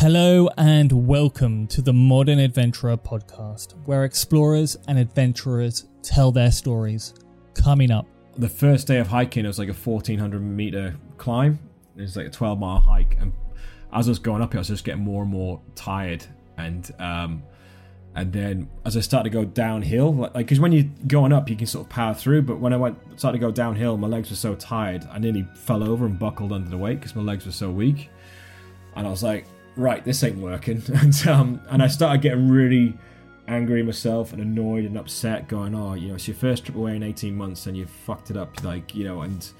Hello and welcome to the Modern Adventurer podcast, where explorers and adventurers tell their stories. Coming up, the first day of hiking, it was like a 1400 meter climb. It was like a 12 mile hike, and as I was going up I was just getting more and more tired. And um, and then as I started to go downhill, like because when you're going up, you can sort of power through. But when I went started to go downhill, my legs were so tired, I nearly fell over and buckled under the weight because my legs were so weak. And I was like, right, this ain't working. And um, and I started getting really angry myself and annoyed and upset, going, oh, you know, it's your first trip away in 18 months and you've fucked it up, like, you know, and.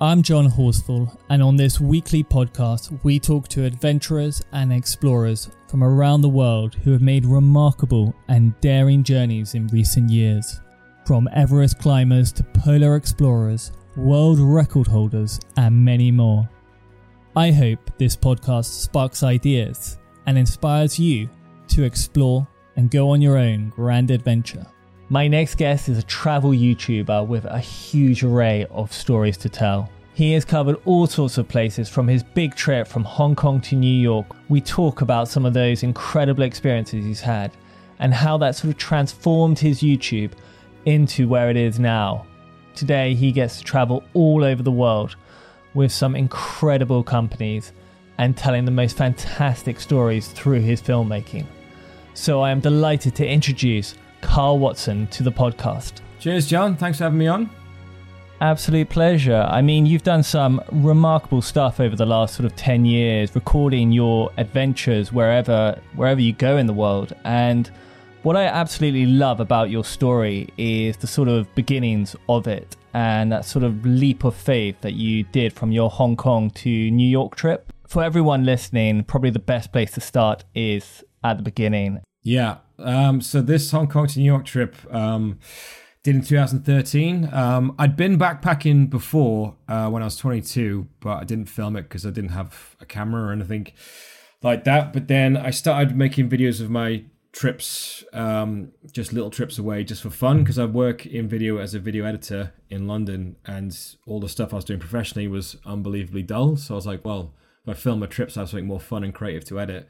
I'm John Horsfall, and on this weekly podcast, we talk to adventurers and explorers from around the world who have made remarkable and daring journeys in recent years. From Everest climbers to polar explorers, world record holders, and many more. I hope this podcast sparks ideas and inspires you to explore and go on your own grand adventure. My next guest is a travel YouTuber with a huge array of stories to tell. He has covered all sorts of places from his big trip from Hong Kong to New York. We talk about some of those incredible experiences he's had and how that sort of transformed his YouTube into where it is now. Today, he gets to travel all over the world with some incredible companies and telling the most fantastic stories through his filmmaking. So I am delighted to introduce Karl Watson to the podcast. Cheers, John. Thanks for having me on. Absolute pleasure. I mean, you've done some remarkable stuff over the last sort of 10 years, recording your adventures wherever wherever you go in the world. And what I absolutely love about your story is the sort of beginnings of it and that sort of leap of faith that you did from your Hong Kong to New York trip. For everyone listening, probably the best place to start is at the beginning. Yeah. Um, so this Hong Kong to New York trip um, did in 2013. Um, I'd been backpacking before uh, when I was 22, but I didn't film it because I didn't have a camera or anything like that. But then I started making videos of my trips, um, just little trips away, just for fun, because I work in video as a video editor in London, and all the stuff I was doing professionally was unbelievably dull. So I was like, well, if I film my trips, I have something more fun and creative to edit.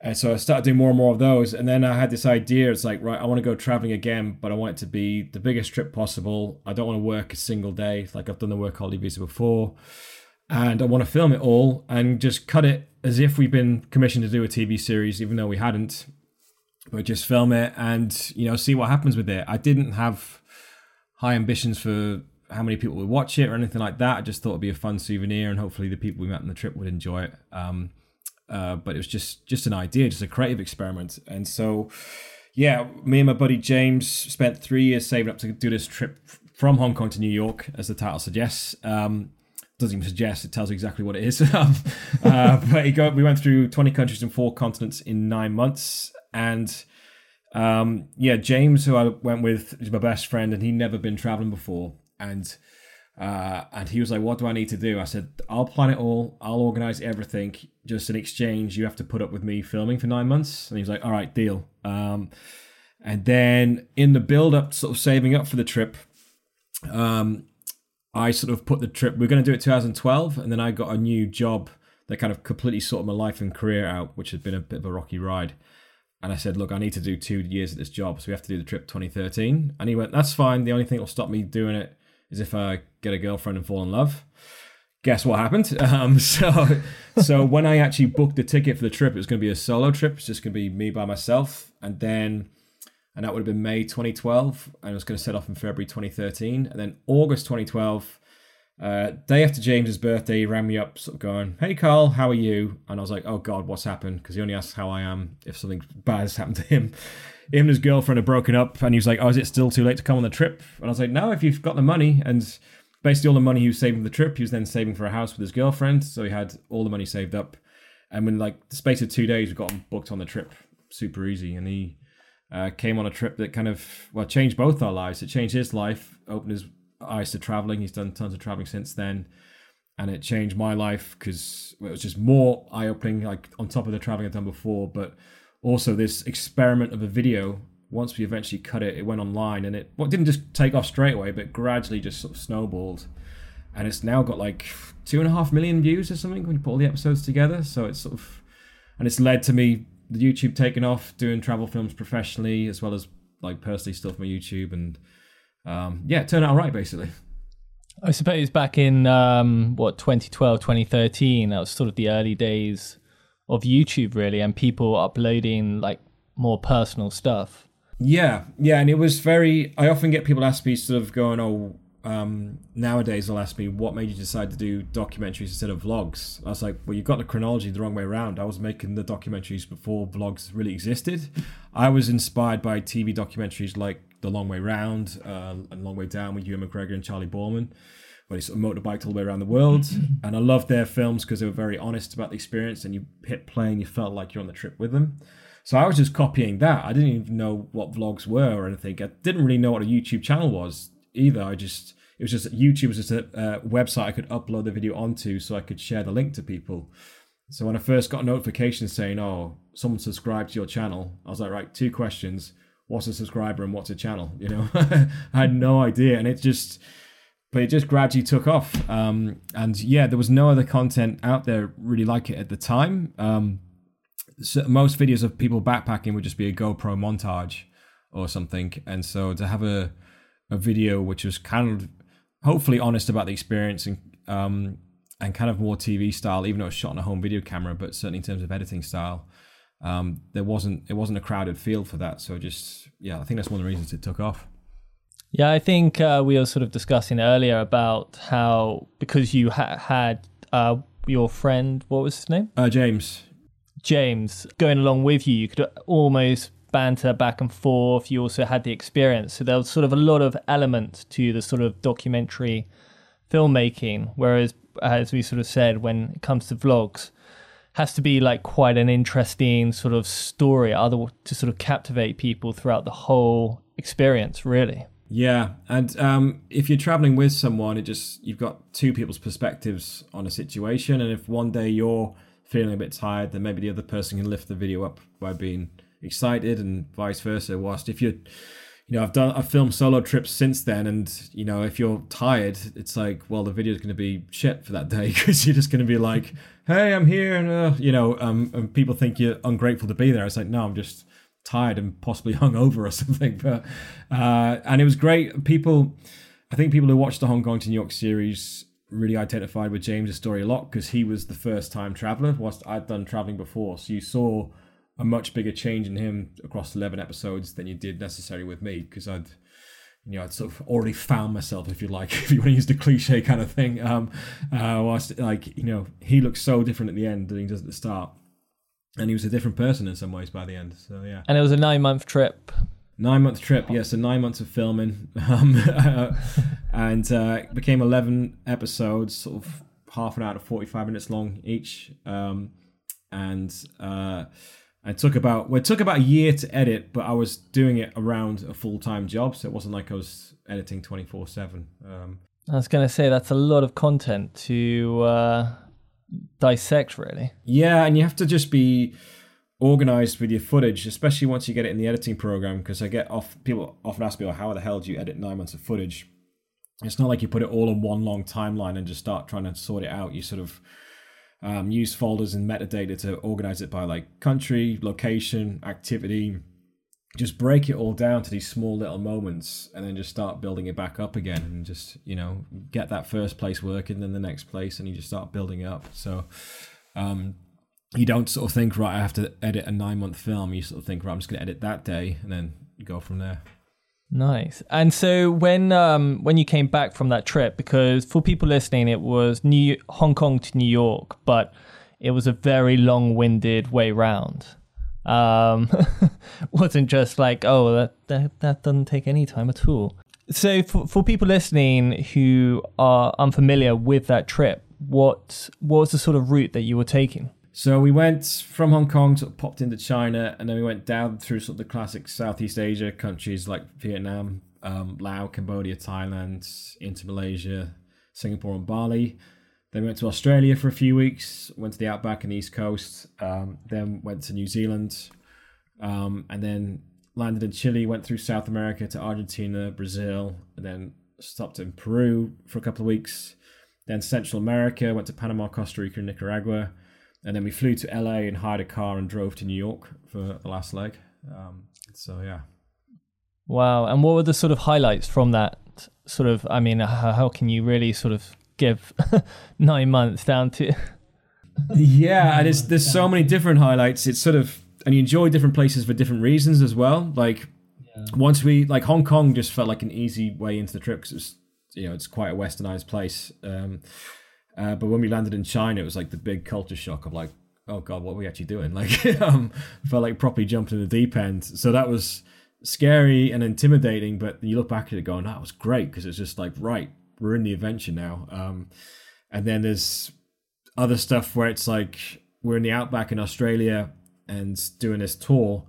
And so I started doing more and more of those. And then I had this idea it's like, right, I want to go traveling again, but I want it to be the biggest trip possible. I don't want to work a single day like I've done the work holiday visa before. And I want to film it all and just cut it as if we've been commissioned to do a TV series, even though we hadn't but just film it and you know see what happens with it. I didn't have high ambitions for how many people would watch it or anything like that. I just thought it'd be a fun souvenir and hopefully the people we met on the trip would enjoy it. Um, uh, but it was just just an idea, just a creative experiment. And so, yeah, me and my buddy James spent three years saving up to do this trip from Hong Kong to New York, as the title suggests. Um, doesn't even suggest; it tells you exactly what it is. Um, uh, but we went through twenty countries and four continents in nine months, and um, yeah, James, who I went with, is my best friend, and he'd never been traveling before, and uh, and he was like, "What do I need to do?" I said, "I'll plan it all. I'll organize everything. Just in exchange, you have to put up with me filming for nine months." And he's like, "All right, deal." Um, and then in the build up, sort of saving up for the trip, um, I sort of put the trip. We are going to do it 2012, and then I got a new job that kind of completely sorted my life and career out, which had been a bit of a rocky ride. And I said, look, I need to do two years at this job, so we have to do the trip 2013. And he went, that's fine. The only thing that will stop me doing it is if I get a girlfriend and fall in love. Guess what happened? Um, so, so when I actually booked the ticket for the trip, it was going to be a solo trip. It's just going to be me by myself, and then, and that would have been May 2012, and it was going to set off in February 2013, and then August 2012 uh, day after James's birthday, he rang me up, sort of going, "Hey, Karl, how are you?" And I was like, "Oh God, what's happened?" Because he only asks how I am if something bad has happened to him. Him and his girlfriend had broken up, and he was like, "Oh, is it still too late to come on the trip?" And I was like, "No, if you've got the money." And basically, all the money he was saving for the trip, he was then saving for a house with his girlfriend, so he had all the money saved up. And when like the space of two days, we got him booked on the trip, super easy, and he. Uh, came on a trip that kind of well changed both our lives. It changed his life, opened his eyes to traveling. He's done tons of traveling since then, and it changed my life because it was just more eye opening, like on top of the traveling I'd done before, but also this experiment of a video. Once we eventually cut it, it went online, and it well, it didn't just take off straight away, but gradually just sort of snowballed, and it's now got like two and a half million views or something when you put all the episodes together. So it's sort of and it's led to me the YouTube taking off, doing travel films professionally as well as like personally stuff on YouTube, and um, yeah, it turned out right basically. I suppose back in um, what 2012, 2013, that was sort of the early days of YouTube, really, and people uploading like more personal stuff. Yeah, yeah, and it was very. I often get people ask me, sort of going, "Oh, um, nowadays they'll ask me what made you decide to do documentaries instead of vlogs. I was like, well, you've got the chronology the wrong way around. I was making the documentaries before vlogs really existed. I was inspired by TV documentaries like The Long Way Round uh, and Long Way Down with Ewan McGregor and Charlie Boorman, where they sort of motorbiked all the way around the world. and I loved their films because they were very honest about the experience, and you hit play and you felt like you're on the trip with them. So I was just copying that. I didn't even know what vlogs were or anything. I didn't really know what a YouTube channel was either. I just it was just YouTube was just a uh, website I could upload the video onto, so I could share the link to people. So when I first got a notification saying, "Oh, someone subscribed to your channel," I was like, "Right, two questions: What's a subscriber and what's a channel?" You know, I had no idea, and it just, but it just gradually took off. Um, and yeah, there was no other content out there really like it at the time. Um, so most videos of people backpacking would just be a GoPro montage or something, and so to have a a video which was kind of hopefully honest about the experience and um, and kind of more TV style, even though it was shot on a home video camera, but certainly in terms of editing style, um, there wasn't it wasn't a crowded field for that. So just yeah, I think that's one of the reasons it took off. Yeah, I think uh, we were sort of discussing earlier about how because you ha- had uh, your friend, what was his name? Uh, James. James going along with you, you could almost banter back and forth. You also had the experience. So there was sort of a lot of elements to the sort of documentary filmmaking. Whereas, as we sort of said, when it comes to vlogs, has to be like quite an interesting sort of story other to sort of captivate people throughout the whole experience, really. Yeah, and um, if you're traveling with someone, it just you've got two people's perspectives on a situation, and if one day you're feeling a bit tired, then maybe the other person can lift the video up by being excited and vice versa. Whilst if you're, you know, I've done I've filmed solo trips since then, and you know, if you're tired, it's like, well, the video is going to be shit for that day because you're just going to be like, hey, I'm here, and uh, you know, um, and people think you're ungrateful to be there. It's like, no, I'm just tired and possibly hungover or something. But uh, and it was great. People, I think people who watched the Hong Kong to New York series really identified with James's story a lot because he was the first time traveler whilst I'd done traveling before. So you saw a much bigger change in him across 11 episodes than you did necessarily with me because I'd you know I'd sort of already found myself if you like if you want to use the cliche kind of thing. Um uh whilst like you know he looks so different at the end than he does at the start. And he was a different person in some ways by the end so yeah. And it was a nine month trip. Nine month trip yes yeah, so nine months of filming. Um uh, and uh became 11 episodes sort of half an hour to 45 minutes long each. Um and uh it took about well, it took about a year to edit, but I was doing it around a full time job, so it wasn't like I was editing twenty four seven. Um, I was going to say that's a lot of content to uh, dissect, really. Yeah, and you have to just be organized with your footage, especially once you get it in the editing program. Because I get off people often ask me, "Well, how the hell do you edit nine months of footage?" It's not like you put it all in one long timeline and just start trying to sort it out. You sort of um, use folders and metadata to organize it by like country, location, activity. Just break it all down to these small little moments and then just start building it back up again and just, you know, get that first place working, then the next place, and you just start building it up. So, um, you don't sort of think, right, I have to edit a nine month film. You sort of think, right, I'm just going to edit that day and then go from there. Nice. And so when um when you came back from that trip, because for people listening, it was New Hong Kong to New York, but it was a very long-winded way round. Um, wasn't just like oh that, that that doesn't take any time at all. So for for people listening who are unfamiliar with that trip, what what was the sort of route that you were taking? So we went from Hong Kong, sort of popped into China, and then we went down through sort of the classic Southeast Asia countries like Vietnam, um, Laos, Cambodia, Thailand, into Malaysia, Singapore, and Bali. Then we went to Australia for a few weeks, went to the outback and East Coast, um, then went to New Zealand, um, and then landed in Chile, went through South America to Argentina, Brazil, and then stopped in Peru for a couple of weeks. Then Central America, went to Panama, Costa Rica, and Nicaragua and then we flew to LA and hired a car and drove to New York for the last leg. Um, so yeah. Wow. And what were the sort of highlights from that? Sort of, I mean, how, how can you really sort of give nine months down to? yeah, and it's there's so many different highlights. It's sort of, and you enjoy different places for different reasons as well. Like yeah. once we like Hong Kong, just felt like an easy way into the trip because it's you know it's quite a westernized place. Um, uh, but when we landed in China, it was like the big culture shock of like, oh god, what are we actually doing? Like, um, felt like properly jumped in the deep end. So that was scary and intimidating. But you look back at it, going, that was great because it's just like, right, we're in the adventure now. Um, and then there's other stuff where it's like we're in the outback in Australia and doing this tour.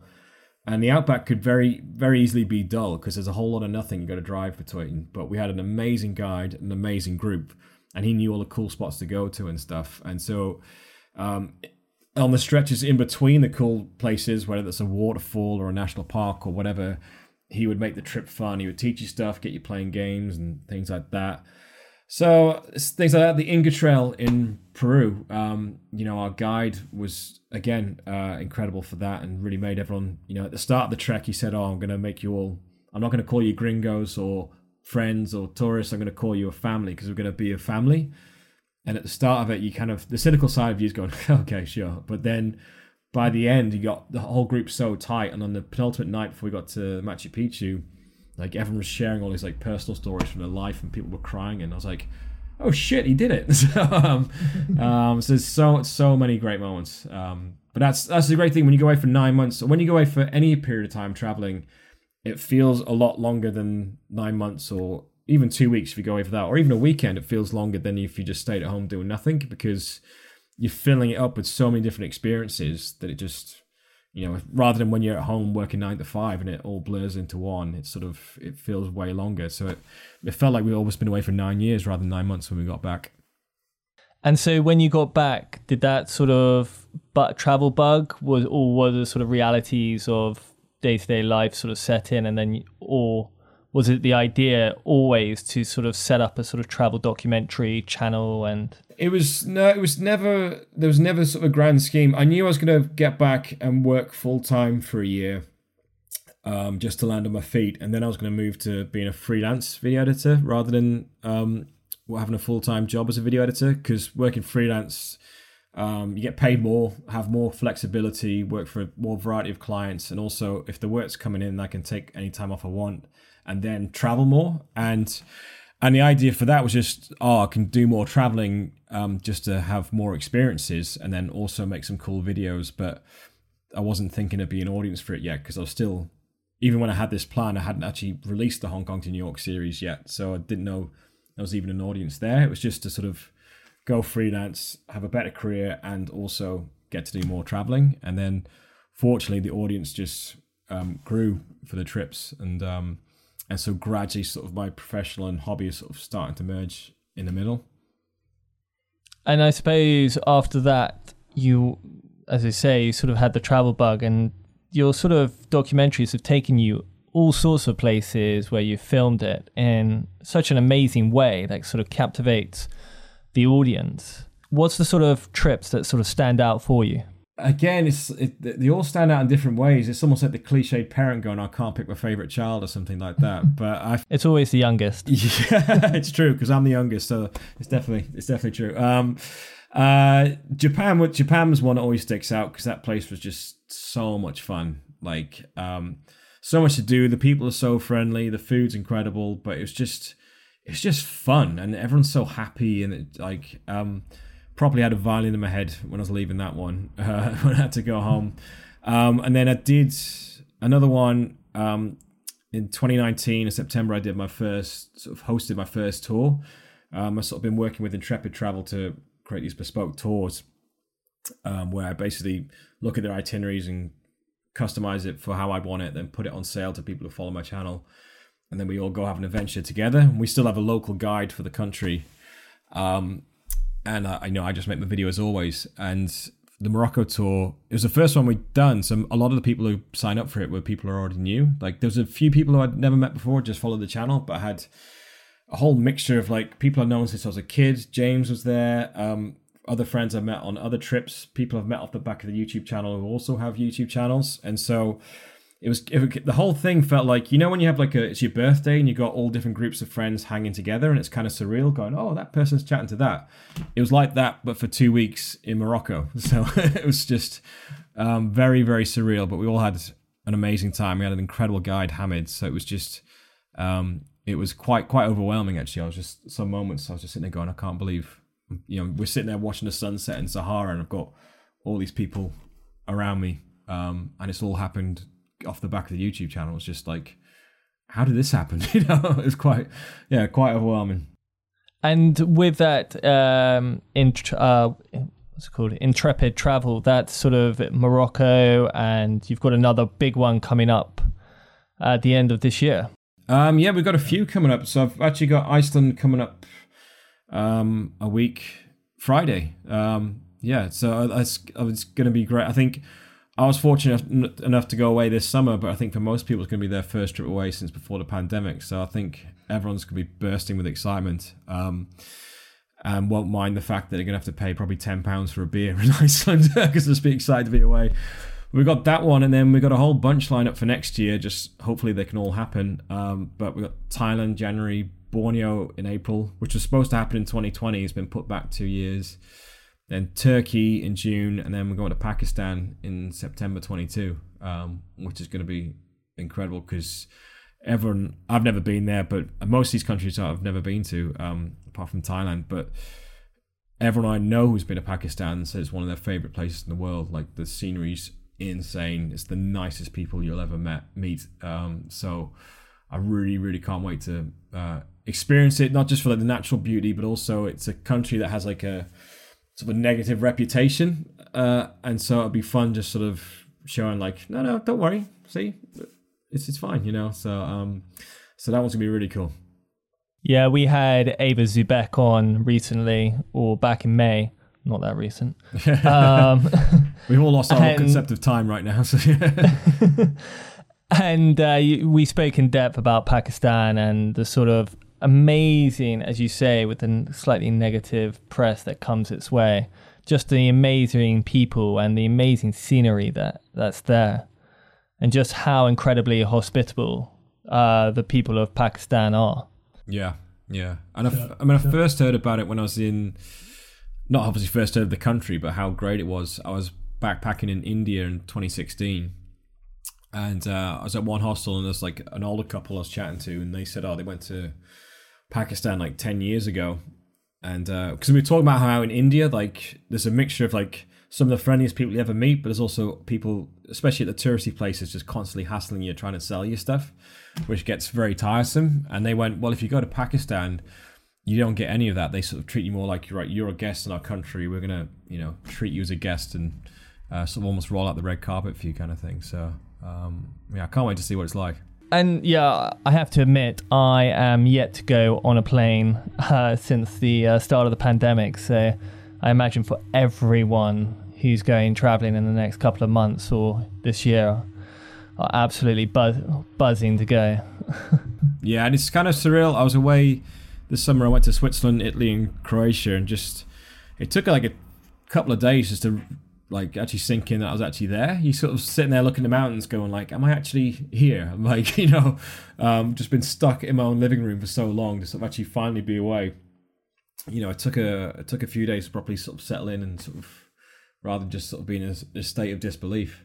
And the outback could very, very easily be dull because there's a whole lot of nothing you got to drive between. But we had an amazing guide, an amazing group and he knew all the cool spots to go to and stuff. And so, um, on the stretches in between the cool places, whether it's a waterfall or a national park or whatever, he would make the trip fun. He would teach you stuff, get you playing games and things like that. So things like that. The Inca Trail in Peru, um, you know, our guide was again uh, incredible for that, and really made everyone. You know, at the start of the trek, he said, "Oh, I'm going to make you all. I'm not going to call you gringos or friends or tourists, I'm going to call you a family because we're going to be a family. And at the start of it, you kind of the cynical side of you is going, okay, sure. But then by the end, you got the whole group so tight. And on the penultimate night before we got to Machu Picchu, like everyone was sharing all these like personal stories from their life, and people were crying. And I was like, oh shit, he did it. so, um, um, so there's so so many great moments. Um, but that's that's the great thing when you go away for nine months. Or when you go away for any period of time traveling it feels a lot longer than nine months or even two weeks if you go away for that, or even a weekend. It feels longer than if you just stayed at home doing nothing because you're filling it up with so many different experiences that it just you know rather than when you're at home working nine to five and it all blurs into one it sort of it feels way longer so it, it felt like we've almost been away for nine years rather than nine months when we got back and so when you got back did that sort of but travel bug was or were the sort of realities of day to day life sort of set in, and then or was it the idea always to sort of set up a sort of travel documentary channel and it was no it was never there was never sort of a grand scheme. I knew i was going to get back and work full time for a year um, just to land on my feet and then i was going to move to being a freelance video editor rather than um, having a full-time job as a video editor because working freelance um, you get paid more, have more flexibility, work for a more variety of clients, and also if the work's coming in, I can take any time off I want, and then travel more. And and the idea for that was just, oh, I can do more traveling, um, just to have more experiences, and then also make some cool videos. But I wasn't thinking of being an audience for it yet because I was still, even when I had this plan, I hadn't actually released the Hong Kong to New York series yet, so I didn't know there was even an audience there. It was just to sort of go freelance, have a better career, and also get to do more traveling. And then, fortunately, the audience just um, grew for the trips, and um, and so gradually, sort of my professional and hobby is sort of starting to merge in the middle. And I suppose after that, you, as I say, you sort of had the travel bug, and your sort of documentaries have taken you all sorts of places where you filmed it in such an amazing way that sort of captivates the audience. What's the sort of trips that sort of stand out for you? Again, it's it, they all stand out in different ways. It's almost like the cliched parent going, "I can't pick my favorite child" or something like that. But I, it's always the youngest. Yeah, it's true because I'm the youngest, so it's definitely it's definitely true. Um, uh, Japan, Japan was one that always sticks out because that place was just so much fun. Like, um, so much to do. The people are so friendly. The food's incredible, but it was just it's just fun and everyone's so happy and it like um probably had a violin in my head when I was leaving that one uh, when I had to go home. Um, and then I did another one um, in 2019 in September. I did my first sort of hosted my first tour. Um, I've sort of been working with Intrepid Travel to create these bespoke tours um, where I basically look at their itineraries and customize it for how I want it, then put it on sale to people who follow my channel and then we all go have an adventure together. We still have a local guide for the country. Um, and I, I know I just make the video as always. And the Morocco tour, it was the first one we'd done. So a lot of the people who sign up for it were people who are already knew. Like there was a few people who I'd never met before, just followed the channel, but I had a whole mixture of like people I've known since I was a kid. James was there. Um, other friends I've met on other trips, people I've met off the back of the YouTube channel who also have YouTube channels, and so it was it, the whole thing felt like you know when you have like a it's your birthday and you got all different groups of friends hanging together and it's kind of surreal going oh that person's chatting to that. It was like that but for two weeks in morocco. So it was just um, very very surreal but we all had an amazing time. We had an incredible guide hamid. So it was just um, it was quite quite overwhelming actually. I was just some moments i was just sitting there going i can't believe you know we're sitting there watching the sunset in sahara and i've got all these people around me um, and it's all happened off the back of the YouTube channel. It's just like, how did this happen? you know, it's quite, yeah, quite overwhelming. And with that, um, in uh, what's it called, intrepid travel, that's sort of Morocco, and you've got another big one coming up at the end of this year. Um, yeah, we've got a few coming up. So I've actually got Iceland coming up um, a week Friday. Um, yeah, so it's, it's going to be great. I think I was fortunate enough to go away this summer, but I think for most people it's going to be their first trip away since before the pandemic. So I think everyone's going to be bursting with excitement. Um, and won't mind the fact that they're going to have to pay probably ten pounds for a beer in Iceland because they'll be excited to be away. We've got that one, and then we've got a whole bunch lined up for next year. Just hopefully they can all happen. Um, but we've got Thailand January, Borneo in April, which was supposed to happen in 2020. It's been put back two years then Turkey in June, and then we're going to Pakistan in September 22, um, which is going to be incredible because everyone I've never been there, but most of these countries I've never been to, um, apart from Thailand. But everyone I know who's been to Pakistan says it's one of their favorite places in the world. Like the scenery's insane. It's the nicest people you'll ever met meet. Um, so I really, really can't wait to uh, experience it. Not just for like the natural beauty, but also it's a country that has like a sort of a negative reputation, uh, and so it'd be fun just sort of showing like, no, no, don't worry, see, it's it's fine, you know. So um, so that one's gonna be really cool. Yeah, we had Eva zu Beck on recently, or back in May. Not that recent. Um, We've all lost our and, concept of time right now. So yeah. and uh, we spoke in depth about Pakistan and the sort of amazing, as you say, with the slightly negative press that comes its way. Just the amazing people and the amazing scenery that that's there, and just how incredibly hospitable uh, the people of Pakistan are. Yeah, yeah. And I, I mean, I first heard about it when I was in, not obviously first heard of the country, but how great it was. I was backpacking in India in 2016 and uh, I was at one hostel and there's like an older couple I was chatting to, and they said, oh, they went to Pakistan like 10 years ago. And because uh, we were talking about how in India, like, there's a mixture of like some of the friendliest people you ever meet, but there's also people, especially at the touristy places, just constantly hassling you, trying to sell you stuff, which gets very tiresome. And they went, well, if you go to Pakistan, you don't get any of that. They sort of treat you more like you're right. You're a guest in our country. We're gonna, you know, treat you as a guest and uh, sort of almost roll out the red carpet for you, kind of thing. So, um, yeah, I can't wait to see what it's like. And yeah, I have to admit, I am yet to go on a plane uh, since the uh, start of the pandemic. So I imagine for everyone who's going traveling in the next couple of months or this year, are absolutely buzz- buzzing to go. yeah, and it's kind of surreal. I was away this summer. I went to Switzerland, Italy, and Croatia, and just it took like a couple of days just to like actually sink in that I was actually there. You sort of sitting there looking at the mountains, going like, "Am I actually here?" I'm like, you know, um, just been stuck in my own living room for so long to sort of actually finally be away. You know, it took a it took a few days to properly sort of settle in and sort of rather than just sort of being in a, a state of disbelief.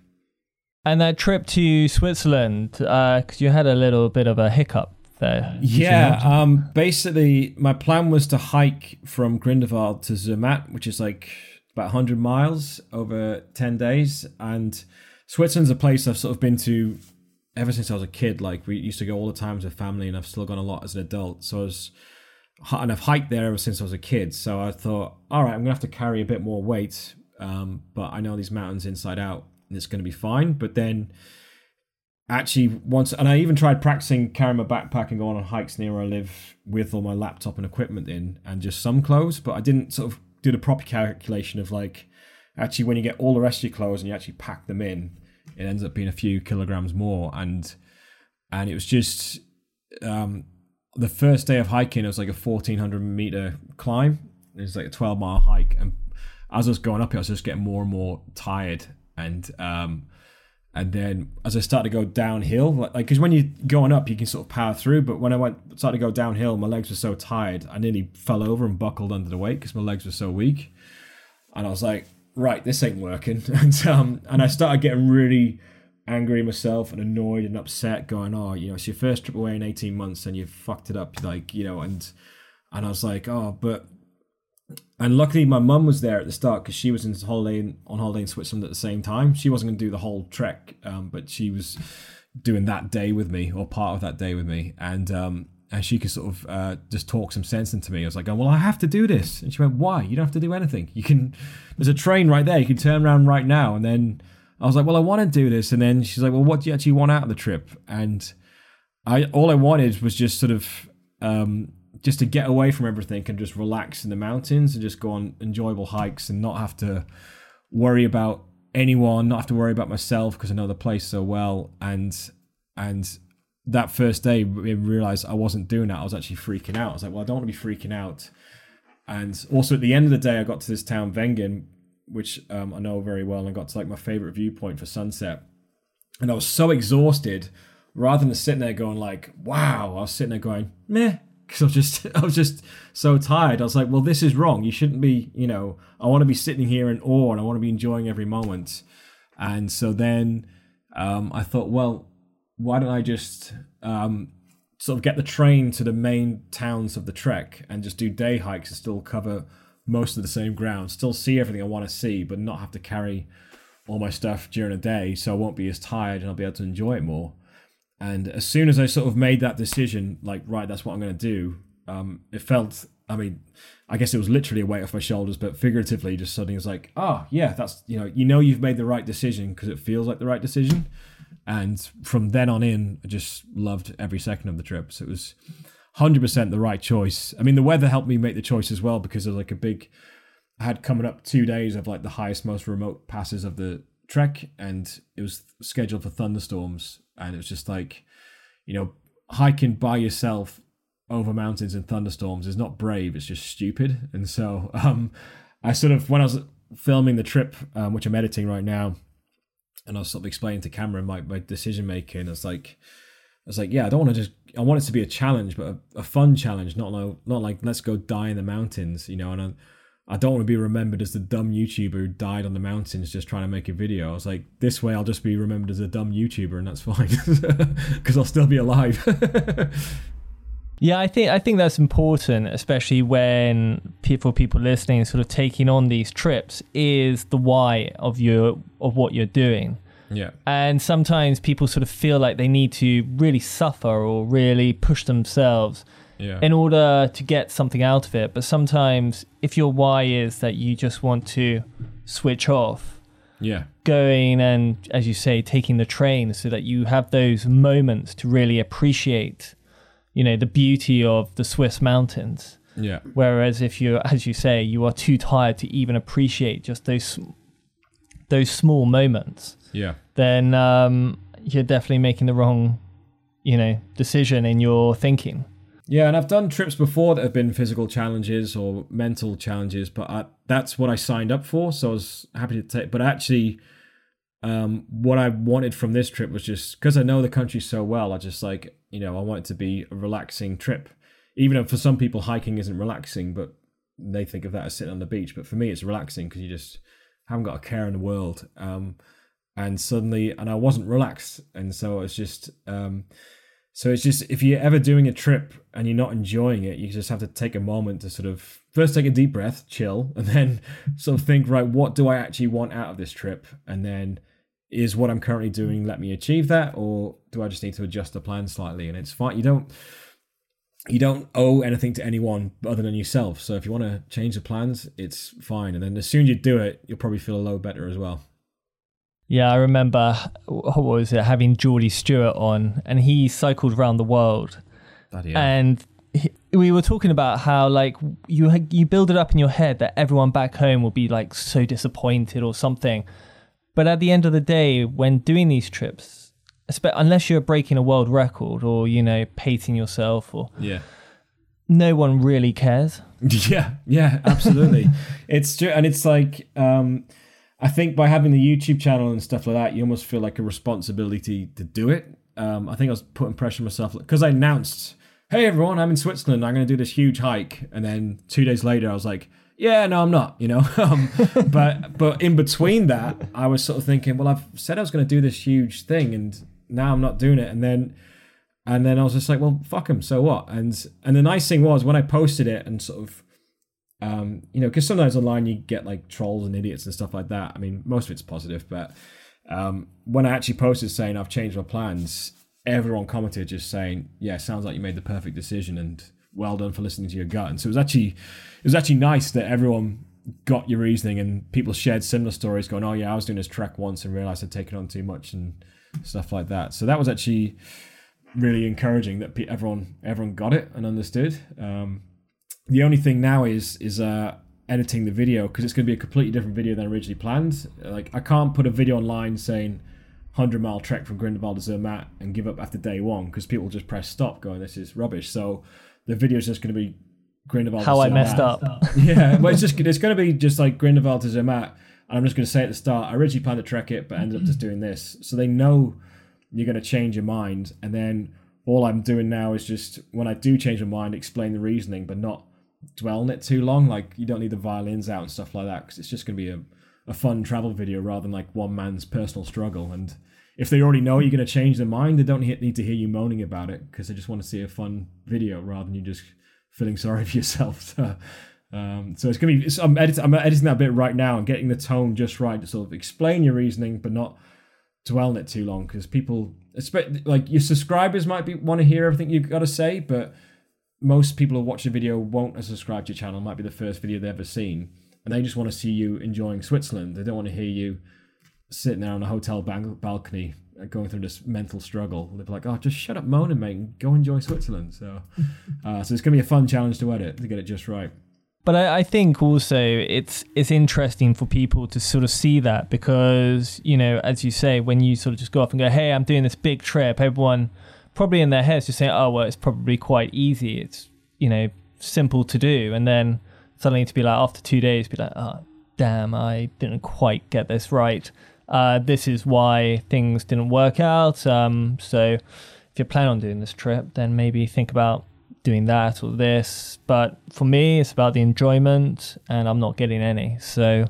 And that trip to Switzerland, because uh, you had a little bit of a hiccup there. Yeah, um, basically, my plan was to hike from Grindelwald to Zermatt, which is like about 100 miles over 10 days. And Switzerland's a place I've sort of been to ever since I was a kid. Like, we used to go all the time as a family, and I've still gone a lot as an adult. So I was, and I've hiked there ever since I was a kid. So I thought, all right, I'm to have to carry a bit more weight. Um, but I know these mountains inside out, and it's to be fine. But then, actually once and I even tried practicing carrying my backpack and going on hikes near where I live with all my laptop and equipment in and just some clothes, but I didn't sort of do the proper calculation of like actually when you get all the rest of your clothes and you actually pack them in, it ends up being a few kilograms more. And and it was just um, the first day of hiking. It was like a fourteen hundred meter climb. It was like a twelve mile hike, and as I was going up I was just getting more and more tired, and um, and then as I started to go downhill, like because when you're going up, you can sort of power through, but when I went started to go downhill, my legs were so tired, I nearly fell over and buckled under the weight because my legs were so weak, and I was like, right, this ain't working, and um, and I started getting really angry myself and annoyed and upset, going, oh, you know, it's your first trip away in 18 months and you fucked it up, like, you know, and and I was like, oh, but and luckily my mum was there at the start because she was in holiday in, on holiday in Switzerland at the same time. She wasn't going to do the whole trek, um, but she was doing that day with me or part of that day with me, and um, and she could sort of uh, just talk some sense into me. I was like, well, I have to do this, and she went, why? You don't have to do anything. You can. There's a train right there. You can turn around right now, and then I was like, well, I want to do this, and then she's like, well, what do you actually want out of the trip? And I all I wanted was just sort of um, just to get away from everything and just relax in the mountains and just go on enjoyable hikes and not have to worry about anyone, not have to worry about myself because I know the place so well. And and that first day, I realized I wasn't doing that. I was actually freaking out. I was like, well, I don't want to be freaking out. And also at the end of the day, I got to this town, Wengen, which um, I know very well, and got to like my favorite viewpoint for sunset. And I was so exhausted, rather than sitting there going like, "Wow," I was sitting there going, "Meh," because I was just I was just so tired. I was like, "Well, this is wrong. You shouldn't be. You know, I want to be sitting here in awe, and I want to be enjoying every moment." And so then um, I thought, well, why don't I just um, sort of get the train to the main towns of the trek and just do day hikes and still cover most of the same ground, still see everything I want to see, but not have to carry all my stuff during the day, so I won't be as tired and I'll be able to enjoy it more. And as soon as I sort of made that decision, like right, that's what I'm going to do, um, it felt. I mean, I guess it was literally a weight off my shoulders, but figuratively, just suddenly was like, oh yeah, that's you know, you know, you've made the right decision because it feels like the right decision. And from then on in, I just loved every second of the trip. So it was 100% the right choice. I mean, the weather helped me make the choice as well because there's like a big, I had coming up two days of like the highest, most remote passes of the trek, and it was scheduled for thunderstorms. And it was just like, you know, hiking by yourself over mountains in thunderstorms is not brave, it's just stupid. And so, um, I sort of, when I was filming the trip, um, which I'm editing right now, and I was sort of explaining to Cameron my, my decision making, I was like, I was like, yeah, I don't want to just. I want it to be a challenge, but a, a fun challenge, not like not like let's go die in the mountains, you know. And I, I don't want to be remembered as the dumb YouTuber who died on the mountains just trying to make a video. I was like, this way I'll just be remembered as a dumb YouTuber, and that's fine because I'll still be alive. yeah, I think I think that's important, especially when people people listening sort of taking on these trips is the why of your of what you're doing. Yeah. And sometimes people sort of feel like they need to really suffer or really push themselves yeah. in order to get something out of it. But sometimes, if your why is that you just want to switch off, yeah, going and, as you say, taking the train so that you have those moments to really appreciate, you know, the beauty of the Swiss mountains. Yeah. Whereas if you, as you say, you are too tired to even appreciate just those those small moments yeah, then um, you're definitely making the wrong, you know, decision in your thinking. Yeah, and I've done trips before that have been physical challenges or mental challenges, but I, that's what I signed up for. So I was happy to take. But actually, um, what I wanted from this trip was just because I know the country so well. I just like you know I want it to be a relaxing trip, even if for some people hiking isn't relaxing, but they think of that as sitting on the beach. But for me, it's relaxing because you just haven't got a care in the world. Um, and suddenly and I wasn't relaxed and so it's just um so it's just if you're ever doing a trip and you're not enjoying it you just have to take a moment to sort of first take a deep breath chill and then sort of think right what do I actually want out of this trip? And then is what I'm currently doing let me achieve that or do I just need to adjust the plan slightly? And it's fine. You don't you don't owe anything to anyone other than yourself. So if you want to change the plans it's fine. And then as soon as you do it you'll probably feel a lot better as well yeah, I remember what was it having Geordie Stewart on, and he cycled around the world, and he, we were talking about how like you you build it up in your head that everyone back home will be like so disappointed or something, but at the end of the day, when doing these trips, unless you're breaking a world record or you know pacing yourself or yeah no one really cares. Yeah, yeah, absolutely. it's true, and it's like um, I think by having the YouTube channel and stuff like that, you almost feel like a responsibility to do it. Um, I think I was putting pressure on myself because I announced, "Hey everyone, I'm in Switzerland. I'm going to do this huge hike," and then two days later, I was like, "Yeah, no, I'm not." You know, um, but but in between that, I was sort of thinking, "Well, I've said I was going to do this huge thing, and now I'm not doing it," and then and then I was just like, well, fuck him. So what? And and the nice thing was when I posted it and sort of, um, you know, because sometimes online you get like trolls and idiots and stuff like that. I mean, most of it's positive, but um, when I actually posted saying I've changed my plans, everyone commented just saying, yeah, sounds like you made the perfect decision and well done for listening to your gut. And so it was actually, it was actually nice that everyone got your reasoning and people shared similar stories going, oh yeah, I was doing this trek once and realized I'd taken on too much and stuff like that. So that was actually really encouraging that everyone everyone got it and understood. Um, the only thing now is is uh, editing the video because it's going to be a completely different video than originally planned. Like I can't put a video online saying 100 mile trek from Grindelwald to Zermatt and give up after day one because people just press stop going this is rubbish. So the video is just going to be Grindelwald. To Zermatt how I messed up. yeah, well it's just it's going to be just like Grindelwald to Zermatt. And I'm just going to say at the start, I originally planned to trek it, but ended up just doing this. So they know you're going to change your mind. And then all I'm doing now is just when I do change my mind, explain the reasoning, but not dwell on it too long. Like you don't need the violins out and stuff like that because it's just going to be a, a fun travel video rather than like one man's personal struggle. And if they already know you're going to change their mind, they don't need to hear you moaning about it because they just want to see a fun video rather than you just feeling sorry for yourself. So, um, so it's gonna be. I'm, editing, I'm editing that bit right now and getting the tone just right to sort of explain your reasoning, but not dwell on it too long because people, expect like your subscribers, might be want to hear everything you've got to say, but most people who watch the video won't have subscribed to your channel. It might be the first video they've ever seen, and they just want to see you enjoying Switzerland. They don't want to hear you sitting there on a hotel balcony uh, going through this mental struggle. They're like, "Oh, just shut up, moaning, mate, and go enjoy Switzerland." So, uh, so it's gonna be a fun challenge to edit to get it just right. But I, I, think also it's it's interesting for people to sort of see that because you know, as you say, when you sort of just go off and go, "Hey, I'm doing this big trip," everyone probably in their heads just saying, "Oh, well, it's probably quite easy. It's you know simple to do," and then suddenly to be like after two days, be like, "Oh, damn, I didn't quite get this right. Uh, this is why things didn't work out." Um, so if you plan on doing this trip, then maybe think about doing that or this. But for me, it's about the enjoyment, and I'm not getting any. So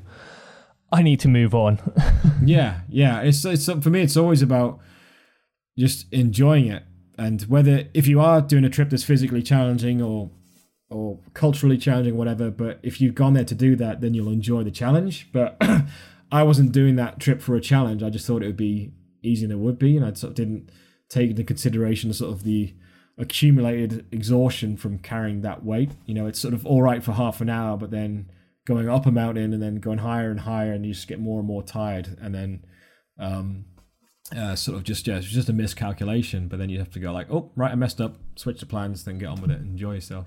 I need to move on. yeah, yeah. It's it's for me. It's always about just enjoying it, and whether if you are doing a trip that's physically challenging or or culturally challenging, whatever. But if you've gone there to do that, then you'll enjoy the challenge. But I wasn't doing that trip for a challenge. I just thought it would be easier than it would be, and I sort of didn't take into consideration sort of the accumulated exhaustion from carrying that weight. You know, it's sort of all right for half an hour, but then going up a mountain and then going higher and higher, and you just get more and more tired, and then um, uh, sort of just yeah, it's just a miscalculation. But then you have to go like, oh right, I messed up, switch the plans, then get on with it, enjoy yourself.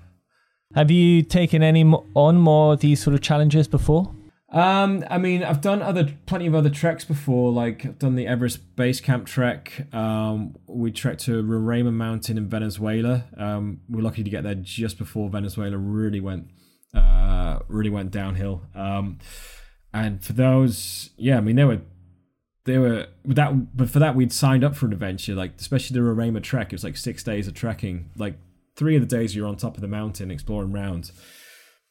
Have you taken any on more of these sort of challenges before? Um, I mean, I've done other plenty of other treks before. Like I've done the Everest Base Camp trek. Um, we trekked to Roraima Mountain in Venezuela. Um, we are lucky to get there just before Venezuela really went, uh, really went downhill. Um, and for those, yeah, I mean, they were, they were that, but for that we'd signed up for an adventure. Like especially the Roraima trek, it was like six days of trekking. Like three of the days you're on top of the mountain exploring around,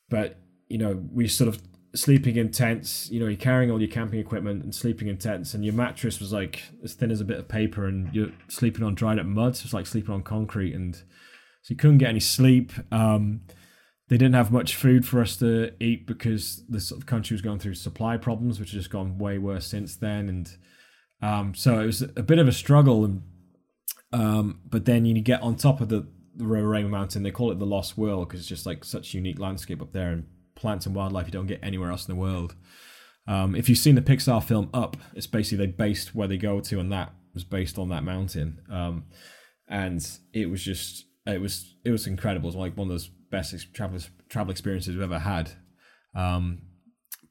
but you know we sort of sleeping in tents. You know, you're carrying all your camping equipment and sleeping in tents, and your mattress was like as thin as a bit of paper, and you're sleeping on dried up mud. So it's like sleeping on concrete, and so you couldn't get any sleep. Um, they didn't have much food for us to eat because the sort of country was going through supply problems, which has just gone way worse since then. And um, so it was a bit of a struggle. And um, but then you get on top of the the Roraima Mountain. They call it the Lost World because it's just like such unique landscape up there, and plants and wildlife you don't get anywhere else in the world. Um, if you've seen the Pixar film Up, it's basically they based where they go to, and that was based on that mountain. Um, and it was just it was it was incredible. It was like one of those best travel travel experiences we've ever had. Um,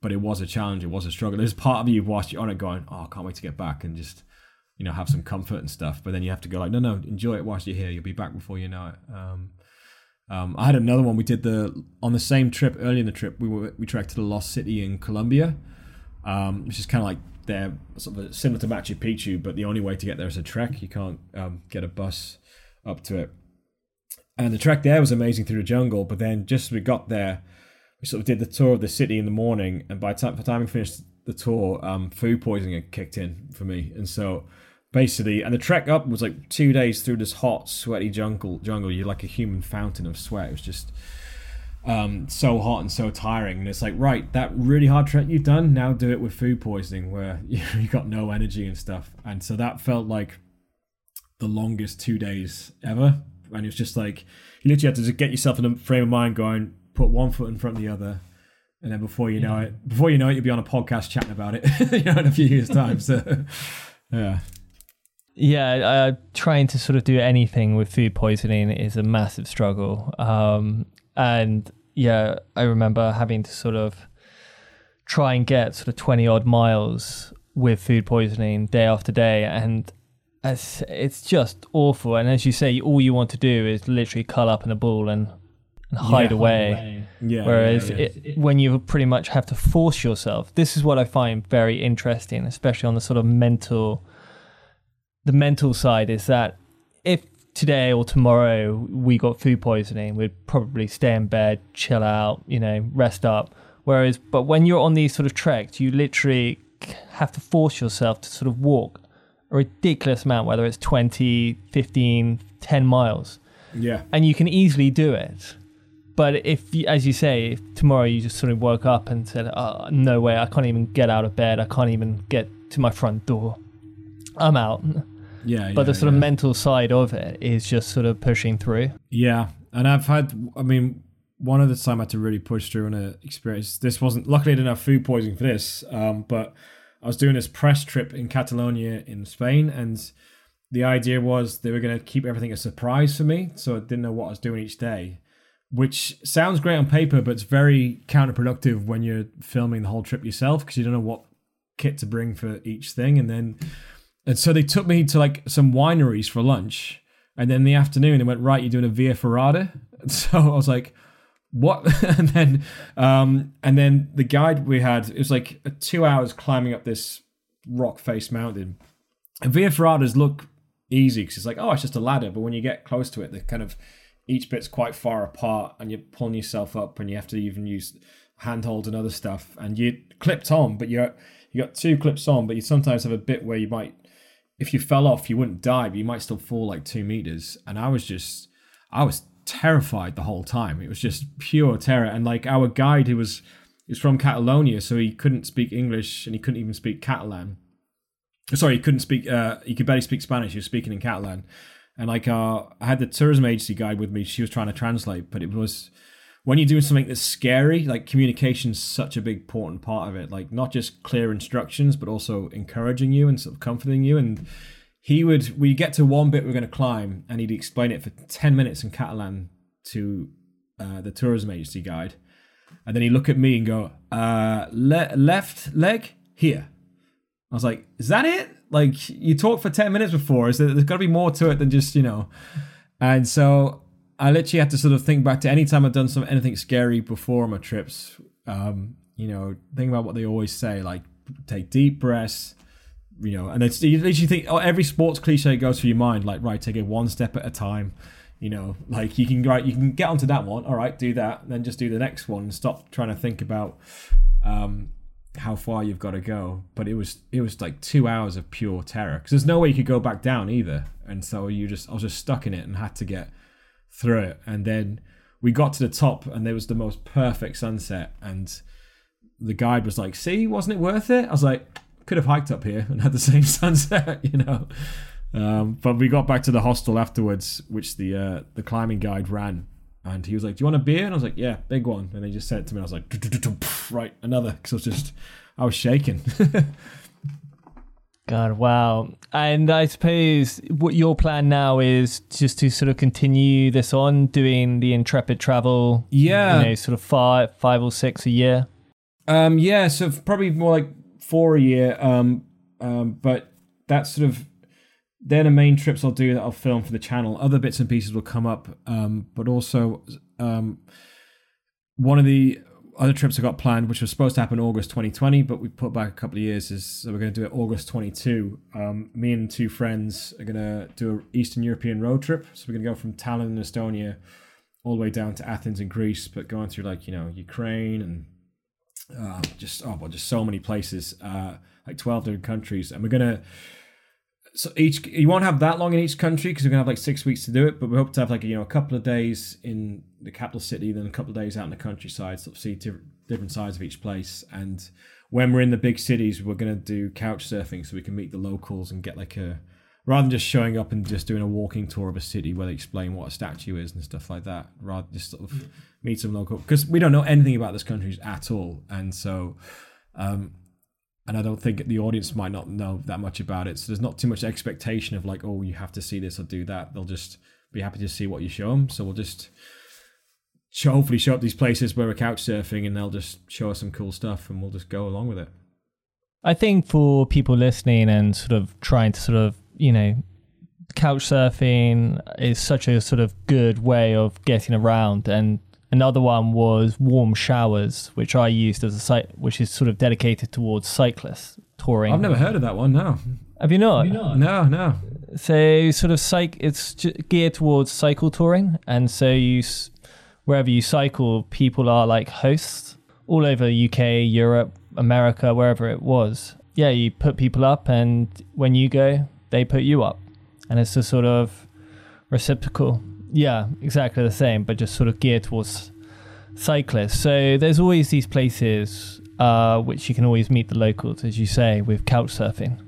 but it was a challenge. It was a struggle. There's part of you whilst you're on it going, oh, I can't wait to get back and just you know have some comfort and stuff. But then you have to go like, no, no, enjoy it whilst you're here. You'll be back before you know it. Um, Um, I had another one. We did the on the same trip early in the trip. We were we trekked to the Lost City in Colombia, um, which is kind of like they're sort of similar to Machu Picchu, but the only way to get there is a trek. You can't um, get a bus up to it. And the trek there was amazing through the jungle. But then just as we got there, we sort of did the tour of the city in the morning, and by, t- by the time we finished the tour, um, food poisoning had kicked in for me, and so basically, and the trek up was like two days through this hot, sweaty jungle. Jungle, you're like a human fountain of sweat. It was just um, so hot and so tiring. And it's like, right, that really hard trek you've done, now do it with food poisoning, where you, you got no energy and stuff. And so that felt like the longest two days ever. And it was just like you literally had to just get yourself in a frame of mind, going, put one foot in front of the other, and then before you know it, before you know it, you'll be on a podcast chatting about it, you know, in a few years' time. So, yeah. Yeah, uh, trying to sort of do anything with food poisoning is a massive struggle. Um, and yeah, I remember having to sort of try and get sort of 20 odd miles with food poisoning day after day. And it's, it's just awful. And as you say, all you want to do is literally curl up in a ball and, and hide, Yeah, away. Yeah. Whereas yeah, yeah. It, when you pretty much have to force yourself, this is what I find very interesting, especially on the sort of mental, the mental side is that if today or tomorrow we got food poisoning, we'd probably stay in bed, chill out, you know, rest up. Whereas, but when you're on these sort of treks, you literally have to force yourself to sort of walk a ridiculous amount, whether it's 20, 15, 10 miles yeah. and you can easily do it. But if, as you say, if tomorrow you just sort of woke up and said, oh, "No way, I can't even get out of bed. I can't even get to my front door. I'm out." Yeah. But the yeah, sort of mental side of it is just sort of pushing through. Yeah, and I've had. I mean, one of the time I had to really push through and uh, experience. This wasn't. Luckily, I didn't have food poisoning for this. Um, but I was doing this press trip in Catalonia in Spain, and the idea was they were going to keep everything a surprise for me, so I didn't know what I was doing each day. Which sounds great on paper, but it's very counterproductive when you're filming the whole trip yourself because you don't know what kit to bring for each thing, and then and so they took me to like some wineries for lunch. And then in the afternoon, they went, right, you're doing a Via Ferrata. So I was like, what? and then, um, and then the guide we had, it was like two hours climbing up this rock face mountain. And Via Ferratas look easy because it's like, oh, it's just a ladder. But when you get close to it, they're kind of, each bit's quite far apart and you're pulling yourself up and you have to even use handholds and other stuff. And you clipped on, but you're, you got two clips on, but you sometimes have a bit where you might if you fell off, you wouldn't die, but you might still fall like two meters. And I was just, I was terrified the whole time. It was just pure terror. And like our guide, who was, he was from Catalonia, so he couldn't speak English and he couldn't even speak Catalan. Sorry, he couldn't speak. Uh, he could barely speak Spanish. He was speaking in Catalan. And like, uh, I had the tourism agency guide with me. She was trying to translate, but it was when you're doing something that's scary, like communication's such a big important part of it. Like not just clear instructions, but also encouraging you and sort of comforting you. And he would, we get to one bit we're going to climb, and he'd explain it for ten minutes in Catalan to uh, the tourism agency guide, and then he'd look at me and go, uh, le- "Left leg here." I was like, "Is that it?" Like you talked for ten minutes before. Is there, there's got to be more to it than just you know? And so I literally had to sort of think back to any time I've done some anything scary before my trips. Um, you know, think about what they always say, like take deep breaths. You know, and it's you think oh, every sports cliche goes through your mind, like right, take it one step at a time. You know, like you can right, you can get onto that one. All right, do that, then just do the next one. Stop trying to think about um, how far you've got to go. But it was it was like two hours of pure terror because there's no way you could go back down either. And so you just I was just stuck in it and had to get through it. And then we got to the top, and there was the most perfect sunset. And the guide was like, "See, wasn't it worth it?" I was like, "Could have hiked up here and had the same sunset," you know. Um, but we got back to the hostel afterwards, which the uh, the climbing guide ran, and he was like, "Do you want a beer?" And I was like, "Yeah, big one." And he just said it to me. I was like, "Right, another," because I was just, I was shaking. God, wow. And I suppose what your plan now is just to sort of continue this on, doing the intrepid travel. Yeah. You know, sort of five, five or six a year. Um, yeah, so probably more like four a year. Um, um, but that's sort of they're the main trips I'll do that I'll film for the channel. Other bits and pieces will come up, um, but also um, one of the other trips I got planned, which was supposed to happen August 2020, but we put back a couple of years, is so we're going to do it August 22. Um, me and two friends are going to do an Eastern European road trip. So we're going to go from Tallinn in Estonia all the way down to Athens in Greece, but going through like, you know, Ukraine and uh, just, oh, well, just so many places, uh, like 12 different countries. And we're to, so each you won't have that long in each country because we're gonna have like six weeks to do it. But we hope to have like you know a couple of days in the capital city, then a couple of days out in the countryside, sort of see different sides of each place. And when we're in the big cities, we're gonna do couch surfing so we can meet the locals and get like a rather than just showing up and just doing a walking tour of a city where they explain what a statue is and stuff like that. Rather just sort of. Meet some local because we don't know anything about this country at all, and so. Um, and I don't think the audience might not know that much about it. So there's not too much expectation of like, oh, you have to see this or do that. They'll just be happy to see what you show them. So we'll just show, hopefully show up these places where we're couch surfing, and they'll just show us some cool stuff, and we'll just go along with it. I think for people listening and sort of trying to sort of you know couch surfing is such a sort of good way of getting around and Another one was warm showers, which I used as a site, which is sort of dedicated towards cyclists touring. I've never heard of that one. No. Have you not? Have you not? No, no. So sort of psych, it's geared towards cycle touring, and so you wherever you cycle, people are like hosts all over UK, Europe, America, wherever it was. Yeah, you put people up, and when you go, they put you up, and it's a sort of reciprocal yeah, exactly the same, but just sort of geared towards cyclists. So there's always these places uh, which you can always meet the locals, as you say, with couch surfing.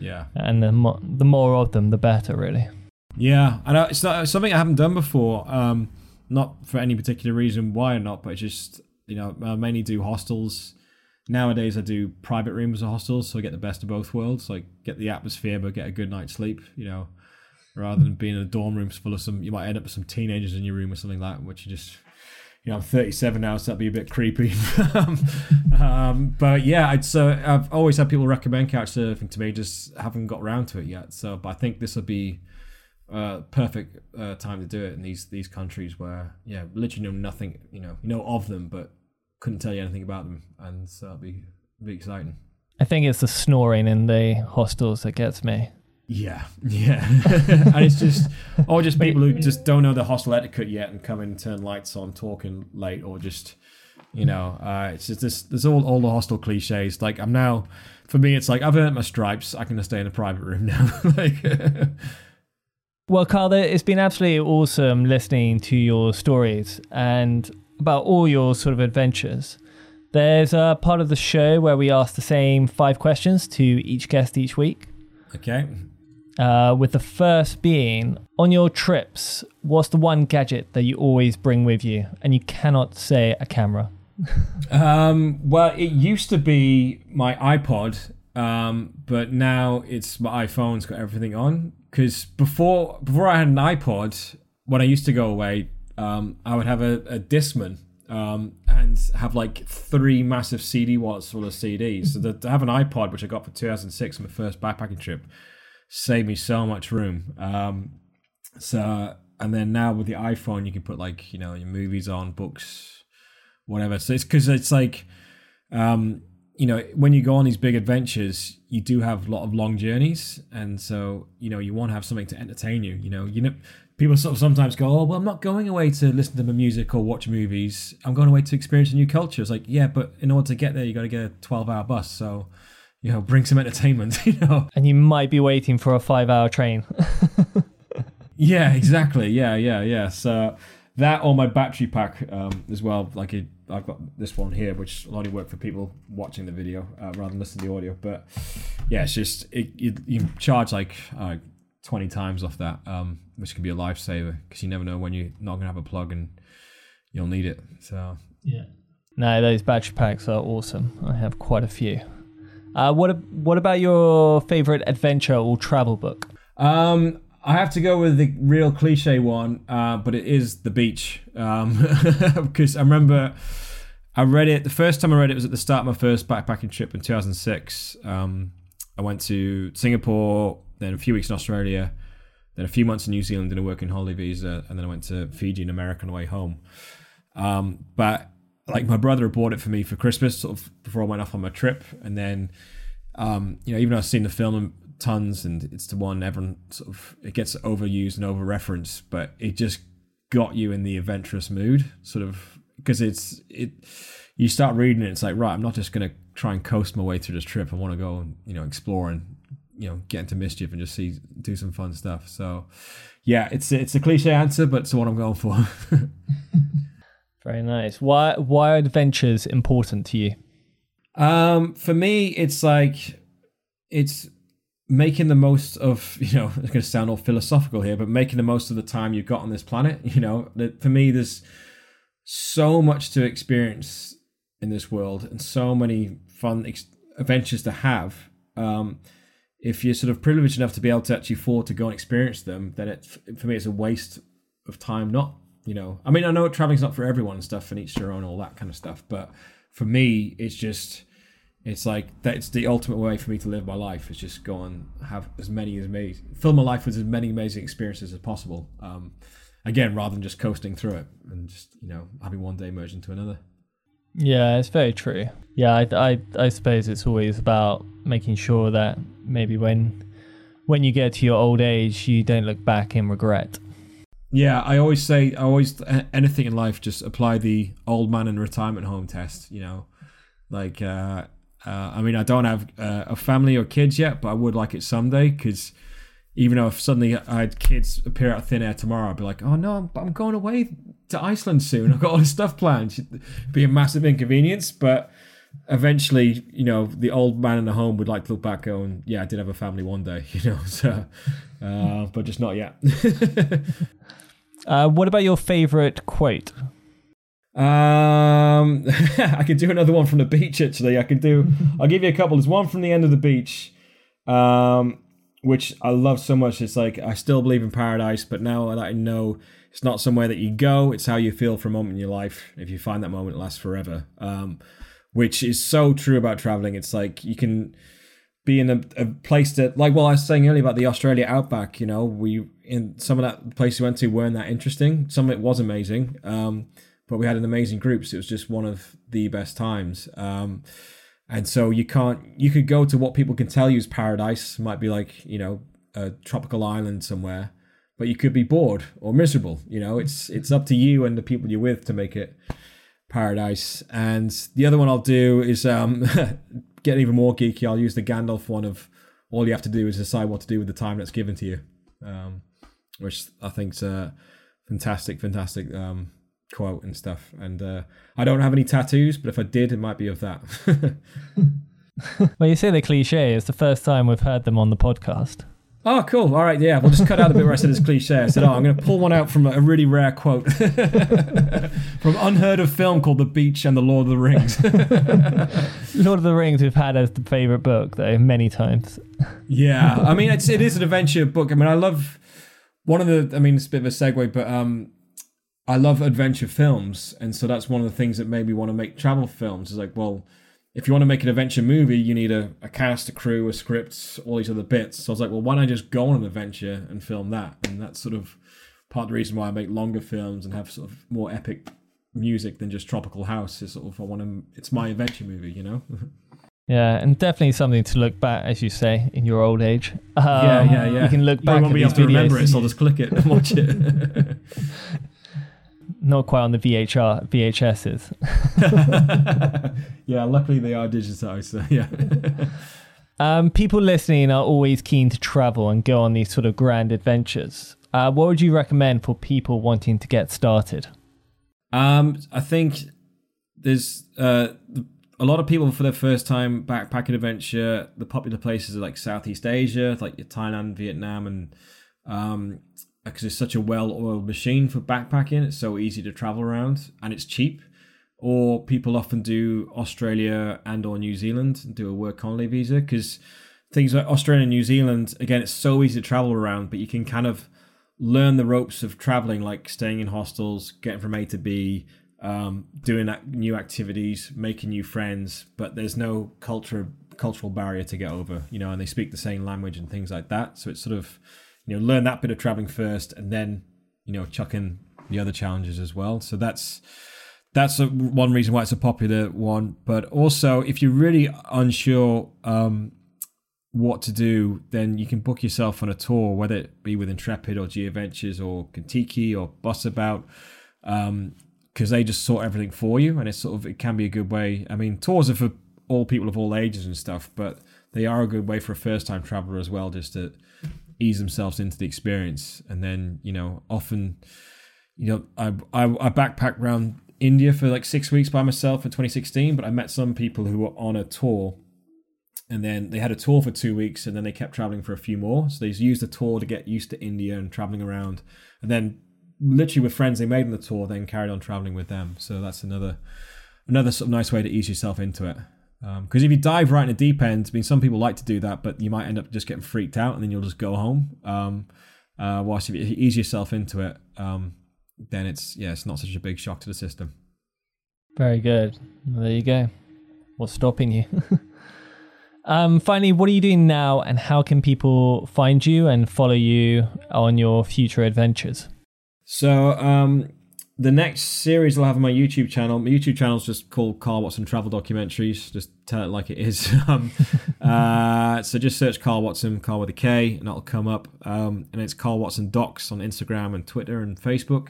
Yeah. And the more, the more of them, the better, really. Yeah, and it's not, something I haven't done before. Um, not for any particular reason why or not, but just you know, I mainly do hostels. Nowadays, I do private rooms or hostels, so I get the best of both worlds. Like get the atmosphere, but get a good night's sleep. You know, rather than being in a dorm room full of some. You might end up with some teenagers in your room or something like that, which you just. You know, I'm 37 now, so that'd be a bit creepy. um, but yeah, I'd, so I've always had people recommend couch surfing to me, just haven't got around to it yet. So, but I think this will be uh, perfect uh, time to do it in these these countries where yeah, literally know nothing, you know, you know of them, but couldn't tell you anything about them, and so it'll be be exciting. I think it's the snoring in the hostels that gets me. Yeah, yeah, and it's just, or just people who just don't know the hostel etiquette yet and come in, turn lights on, talking late, or just, you know, uh, it's just this. There's all all the hostel cliches. Like I'm now, for me, it's like I've earned my stripes. I can just stay in a private room now. like, well, Karl, it's been absolutely awesome listening to your stories and about all your sort of adventures. There's a part of the show where we ask the same five questions to each guest each week. Okay. Uh, with the first being on your trips, what's the one gadget that you always bring with you? And you cannot say a camera. um, well, it used to be my iPod, um, but now it's my iPhone's got everything on. Because before before I had an iPod, when I used to go away, um, I would have a, a Discman um, and have like three massive CD wallets full of CDs. So to have an iPod, which I got for 2006, on my first backpacking trip, saved me so much room. Um, so and then now with the iPhone, you can put like you know your movies on, books, whatever. So it's because it's like, um, you know, when you go on these big adventures, you do have a lot of long journeys, and so you know you want to have something to entertain you. You know, you know, people sort of sometimes go, "Oh, well, I'm not going away to listen to my music or watch movies. I'm going away to experience a new culture." It's like, yeah, but in order to get there, you got to get a 12-hour bus. So you know, bring some entertainment, you know. And you might be waiting for a five hour train. yeah, exactly. Yeah, yeah, yeah. So that or my battery pack um, as well. Like it, I've got this one here, which will only work for people watching the video uh, rather than listening to the audio. But yeah, it's just it, you, you charge like uh, 20 times off that, um, which can be a lifesaver because you never know when you're not going to have a plug and you'll need it. So yeah. No, those battery packs are awesome. I have quite a few. Uh, what what about your favorite adventure or travel book? Um, I have to go with the real cliche one, uh, but it is The Beach. Because um, I remember I read it, the first time I read it was at the start of my first backpacking trip in 2006. Um, I went to Singapore then a few weeks in Australia, then a few months in New Zealand in a working holiday visa, and then I went to Fiji and America on the way home. Um, but like my brother bought it for me for Christmas, sort of before I went off on my trip, and then um, you know even though I've seen the film tons and it's the one everyone sort of it gets overused and over referenced, but it just got you in the adventurous mood, sort of because it's it. You start reading it, it's like right, I'm not just gonna try and coast my way through this trip. I want to go and you know explore and you know get into mischief and just see do some fun stuff. So yeah, it's it's a cliche answer, but it's what I'm going for. Very nice. Why why are adventures important to you? Um, for me, it's like it's making the most of you know. It's going to sound all philosophical here, but making the most of the time you've got on this planet. You know, for me, there's so much to experience in this world and so many fun ex- adventures to have. Um, if you're sort of privileged enough to be able to actually afford to go and experience them, then it for me it's a waste of time not you know i mean i know traveling's not for everyone and stuff and each their own all that kind of stuff but for me it's just it's like that's the ultimate way for me to live my life is just go and have as many as me fill my life with as many amazing experiences as possible um, again rather than just coasting through it and just you know having one day merge into another. Yeah it's very true. Yeah I, I i suppose it's always about making sure that maybe when when you get to your old age you don't look back in regret yeah, I always say, I always anything in life, just apply the old man in retirement home test. You know, like uh, uh, I mean, I don't have uh, a family or kids yet, but I would like it someday because even though if suddenly I had kids appear out of thin air tomorrow, I'd be like, oh no, I'm, I'm going away to Iceland soon. I've got all this stuff planned. It'd be a massive inconvenience, but eventually, you know, the old man in the home would like to look back going, yeah, I did have a family one day, you know, so, uh, but just not yet. Uh, what about your favorite quote? Um, I could do another one from the beach. Actually, I can do. I'll give you a couple. There's one from the end of the beach, um, which I love so much. It's like I still believe in paradise, but now that I know it's not somewhere that you go, it's how you feel for a moment in your life. If you find that moment, it lasts forever. Um, which is so true about traveling. It's like you can be in a, a, place that, like, well, I was saying earlier about the Australia outback. You know, we in some of that place we went to weren't that interesting. Some of it was amazing, um, but we had an amazing group. So it was just one of the best times. Um, and so you can't, you could go to what people can tell you is paradise. Might be like you know a tropical island somewhere, but you could be bored or miserable. You know, it's it's up to you and the people you're with to make it paradise. And the other one I'll do is um, get even more geeky, I'll use the Gandalf one of all you have to do is decide what to do with the time that's given to you, um, which I think's a fantastic, fantastic um, quote and stuff. And uh, I don't have any tattoos, but if I did, it might be of that. well, you say the cliche. It's the first time we've heard them on the podcast. Oh, cool. All right. Yeah. We'll just cut out the bit where I said it's cliche. I said, oh, I'm going to pull one out from a really rare quote from unheard of film called The Beach and the Lord of the Rings. Lord of the Rings, we've had as the favorite book, though, many times. yeah. I mean, it's, it is an adventure book. I mean, I love one of the, I mean, it's a bit of a segue, but um, I love adventure films. And so that's one of the things that made me want to make travel films. Is like, well, if you want to make an adventure movie, you need a, a cast, a crew, a script, all these other bits. So I was like, well, why don't I just go on an adventure and film that? And that's sort of part of the reason why I make longer films and have sort of more epic music than just Tropical House. Is sort of I want to, it's my adventure movie, you know. Yeah, and definitely something to look back, as you say, in your old age. Um, yeah, yeah, yeah. You can look back. You won't be able to remember it, so I'll just click it and watch it. not quite on the VHR VHSs. yeah, luckily they are digitized. So yeah. um, people listening are always keen to travel and go on these sort of grand adventures. Uh, what would you recommend for people wanting to get started? Um, I think there's uh, a lot of people for their first time backpacking adventure. The popular places are like Southeast Asia, like Thailand, Vietnam, and um, because it's such a well-oiled machine for backpacking. It's so easy to travel around and it's cheap. Or people often do Australia and or New Zealand and do a work holiday visa because things like Australia and New Zealand, again, it's so easy to travel around, but you can kind of learn the ropes of traveling, like staying in hostels, getting from A to B, um, doing new activities, making new friends. But there's no culture cultural barrier to get over, you know, and they speak the same language and things like that. So it's sort of, you know, learn that bit of traveling first, and then you know, chuck in the other challenges as well. So that's that's a, one reason why it's a popular one. But also, if you're really unsure um, what to do, then you can book yourself on a tour, whether it be with Intrepid or G Adventures or Contiki or Busabout, um, because they just sort everything for you, and it's sort of it can be a good way. I mean, tours are for all people of all ages and stuff, but they are a good way for a first time traveler as well, just to ease themselves into the experience. And then you know, often, you know, I I, I backpacked around India for like six weeks by myself in 2016, but I met some people who were on a tour. And then they had a tour for two weeks and then they kept traveling for a few more. So they used the tour to get used to india and traveling around. And then literally with friends they made on the tour then carried on traveling with them. So that's another another sort of nice way to ease yourself into it because um, if you dive right in the deep end i mean some people like to do that but you might end up just getting freaked out and then you'll just go home. Um, uh, whilst if you ease yourself into it um, then it's yeah it's not such a big shock to the system. Very good. Well, there you go. What's stopping you? Um, finally, what are you doing now, and how can people find you and follow you on your future adventures? So, um, the next series I'll have on my YouTube channel. My YouTube channel is just called Karl Watson Travel Documentaries. Just tell it like it is. um, uh, so just search Karl Watson, Karl with a K, and that'll come up. Um, and it's Karl Watson Docs on Instagram and Twitter and Facebook.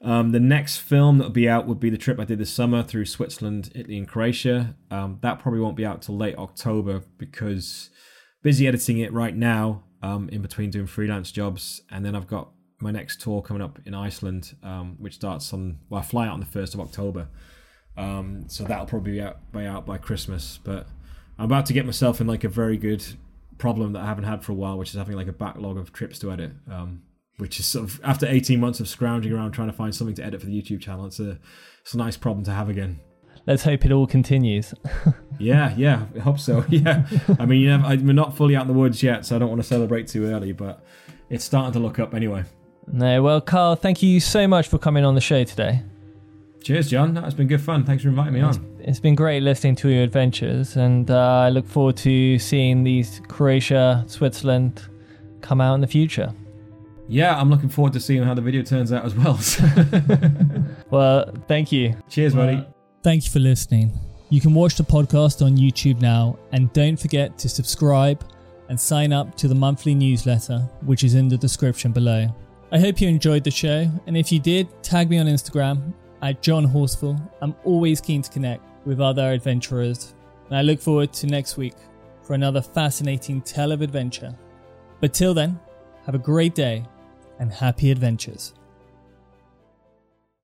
Um, the next film that will be out would be the trip I did this summer through Switzerland, Italy, and Croatia. Um, that probably won't be out till late October because busy editing it right now um, in between doing freelance jobs. And then I've got my next tour coming up in Iceland, um, which starts on, well, I fly out on the 1st of October. Um, so that'll probably be out, by out by Christmas. But I'm about to get myself in like a very good problem that I haven't had for a while, which is having like a backlog of trips to edit. Um, which is sort of after 18 months of scrounging around trying to find something to edit for the YouTube channel. It's a it's a nice problem to have again. Let's hope it all continues. yeah, yeah, I hope so. Yeah, I mean, you know, we're not fully out in the woods yet, so I don't want to celebrate too early, but it's starting to look up anyway. No, well, Karl, thank you so much for coming on the show today. Cheers, John. That's been good fun. Thanks for inviting me it's, on. It's been great listening to your adventures, and uh, I look forward to seeing these Croatia, Switzerland come out in the future yeah, I'm looking forward to seeing how the video turns out as well. well, thank you. Cheers, buddy. Thank you for listening. You can watch the podcast on YouTube now, and don't forget to subscribe and sign up to the monthly newsletter, which is in the description below. I hope you enjoyed the show, and if you did, tag me on Instagram at John Horsfall. I'm always keen to connect with other adventurers, and I look forward to next week for another fascinating tale of adventure. But till then, have a great day and happy adventures.